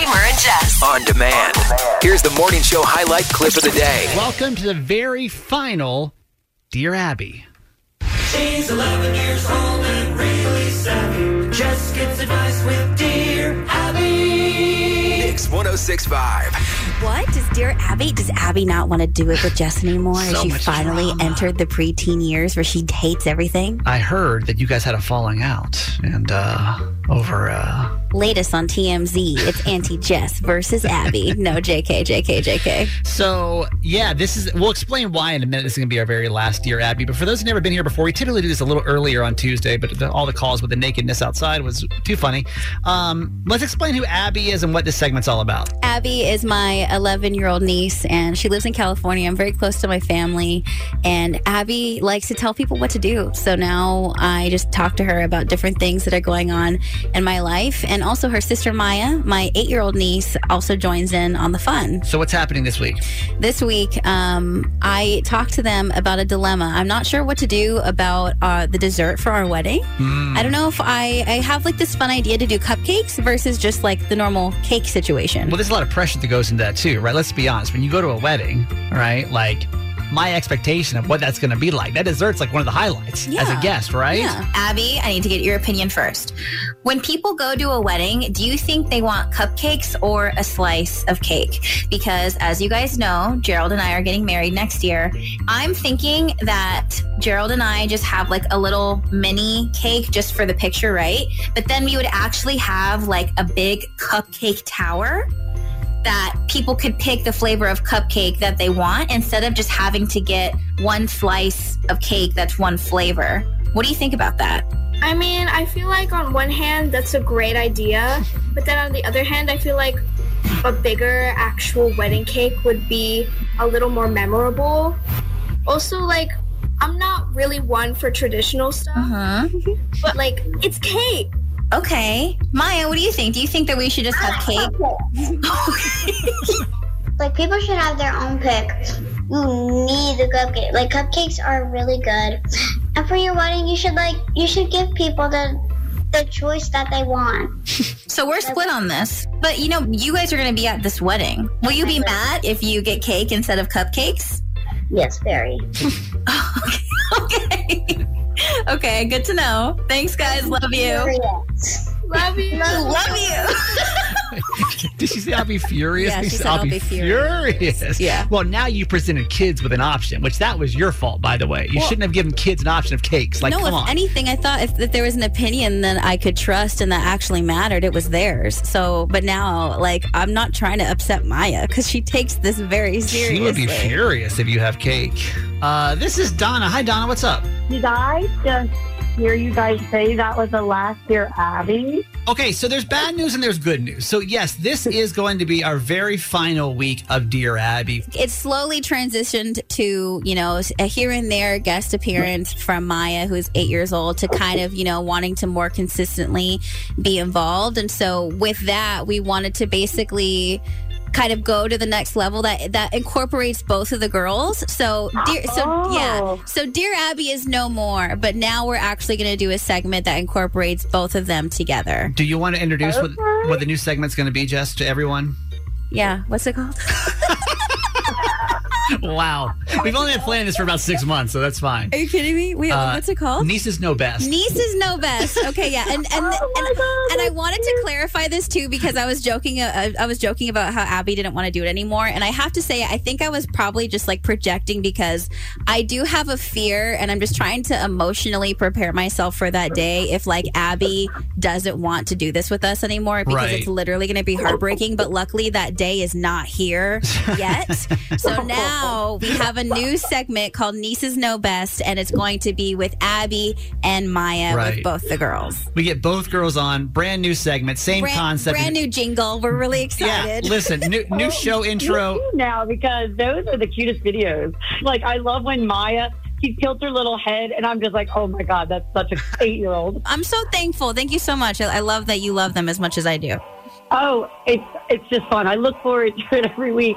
Kramer and Jess. On demand. Here's the morning show highlight clip of the day. Welcome to the very final Dear Abby. She's 11 years old and really savvy. Just gets advice with Dear Abby. Mix 1065. What does dear Abby? Does Abby not want to do it with Jess anymore? So Has she much finally drama. entered the preteen years where she hates everything? I heard that you guys had a falling out and uh over uh Latest on TMZ, it's Auntie Jess versus Abby. No, JK, JK, JK. so yeah, this is we'll explain why in a minute. This is gonna be our very last year, Abby. But for those who've never been here before, we typically do this a little earlier on Tuesday, but the, all the calls with the nakedness outside was too funny. Um, let's explain who Abby is and what this segment's all about. Abby is my 11 year old niece, and she lives in California. I'm very close to my family, and Abby likes to tell people what to do. So now I just talk to her about different things that are going on in my life. And also, her sister Maya, my eight year old niece, also joins in on the fun. So what's happening this week? This week, um, I talked to them about a dilemma. I'm not sure what to do about uh, the dessert for our wedding. I don't know if I, I have like this fun idea to do cupcakes versus just like the normal cake situation. Well, there's a lot of pressure that goes into that too, right? Let's be honest. When you go to a wedding, right? Like my expectation of what that's going to be like. That dessert's like one of the highlights yeah. as a guest, right? Yeah. Abby, I need to get your opinion first. When people go to a wedding, do you think they want cupcakes or a slice of cake? Because as you guys know, Gerald and I are getting married next year. I'm thinking that Gerald and I just have like a little mini cake just for the picture, right? But then we would actually have like a big cupcake tower that people could pick the flavor of cupcake that they want instead of just having to get one slice of cake that's one flavor. What do you think about that? I mean, I feel like on one hand that's a great idea, but then on the other hand, I feel like a bigger actual wedding cake would be a little more memorable. Also, like, I'm not really one for traditional stuff, Huh? but like, it's cake. Okay. Maya, what do you think? Do you think that we should just have cake? Like people should have their own pick. You need the cupcake. Like cupcakes are really good. And for your wedding, you should like you should give people the the choice that they want. So we're split on this. But you know, you guys are going to be at this wedding. Will you be mad if you get cake instead of cupcakes? Yes, very. okay. okay, good to know. Thanks, guys. Love you. Love you. Love you. Did she say I'll be furious? Yeah, she said, I'll, "I'll be, be furious. furious." Yeah. Well, now you presented kids with an option, which that was your fault, by the way. You Well- shouldn't have given kids an option of cakes. Like, no, come if on. anything, I thought if, if there was an opinion that I could trust and that actually mattered, it was theirs. So, but now, like, I'm not trying to upset Maya because she takes this very seriously. she would be furious if you have cake. Uh, this is Donna. Hi, Donna. What's up? Did I just hear you guys say that was the last year Abby? Okay, so there's bad news and there's good news. So, yes, this is going to be our very final week of Dear Abby. It's slowly transitioned to, you know, a here and there guest appearance from Maya, who's eight years old, to kind of, you know, wanting to more consistently be involved. And so with that, we wanted to basically kind of go to the next level that that incorporates both of the girls. So dear so yeah. Oh. So Dear Abby is no more, but now we're actually going to do a segment that incorporates both of them together. Do you want to introduce what, what the new segment's going to be, Jess, to everyone? Yeah, what's it called? Wow. We've only been planning this for about six months, so that's fine. Are you kidding me? Wait, Uh, what's it called? Nieces know best. Nieces know best. Okay, yeah, and and and, and I wanted to clarify this too because I was joking. Uh, I was joking about how Abby didn't want to do it anymore, and I have to say, I think I was probably just like projecting because I do have a fear, and I'm just trying to emotionally prepare myself for that day if like Abby doesn't want to do this with us anymore because Right. it's literally going to be heartbreaking. But luckily, that day is not here yet. so now we have a new segment called Nieces Know Best, and it's going to be with Abby and Maya Right. with both the girls. We get both girls on, brand new segment, same brand, concept. brand new jingle. We're really excited. Yeah, listen, new, new oh, show intro. Now because those are the cutest videos. Like I love when Maya she tilts her little head, and I'm just like, oh my god, that's such a eight year old. I'm so thankful. Thank you so much. I, I love that you love them as much as I do. Oh, it's it's just fun. I look forward to it every week.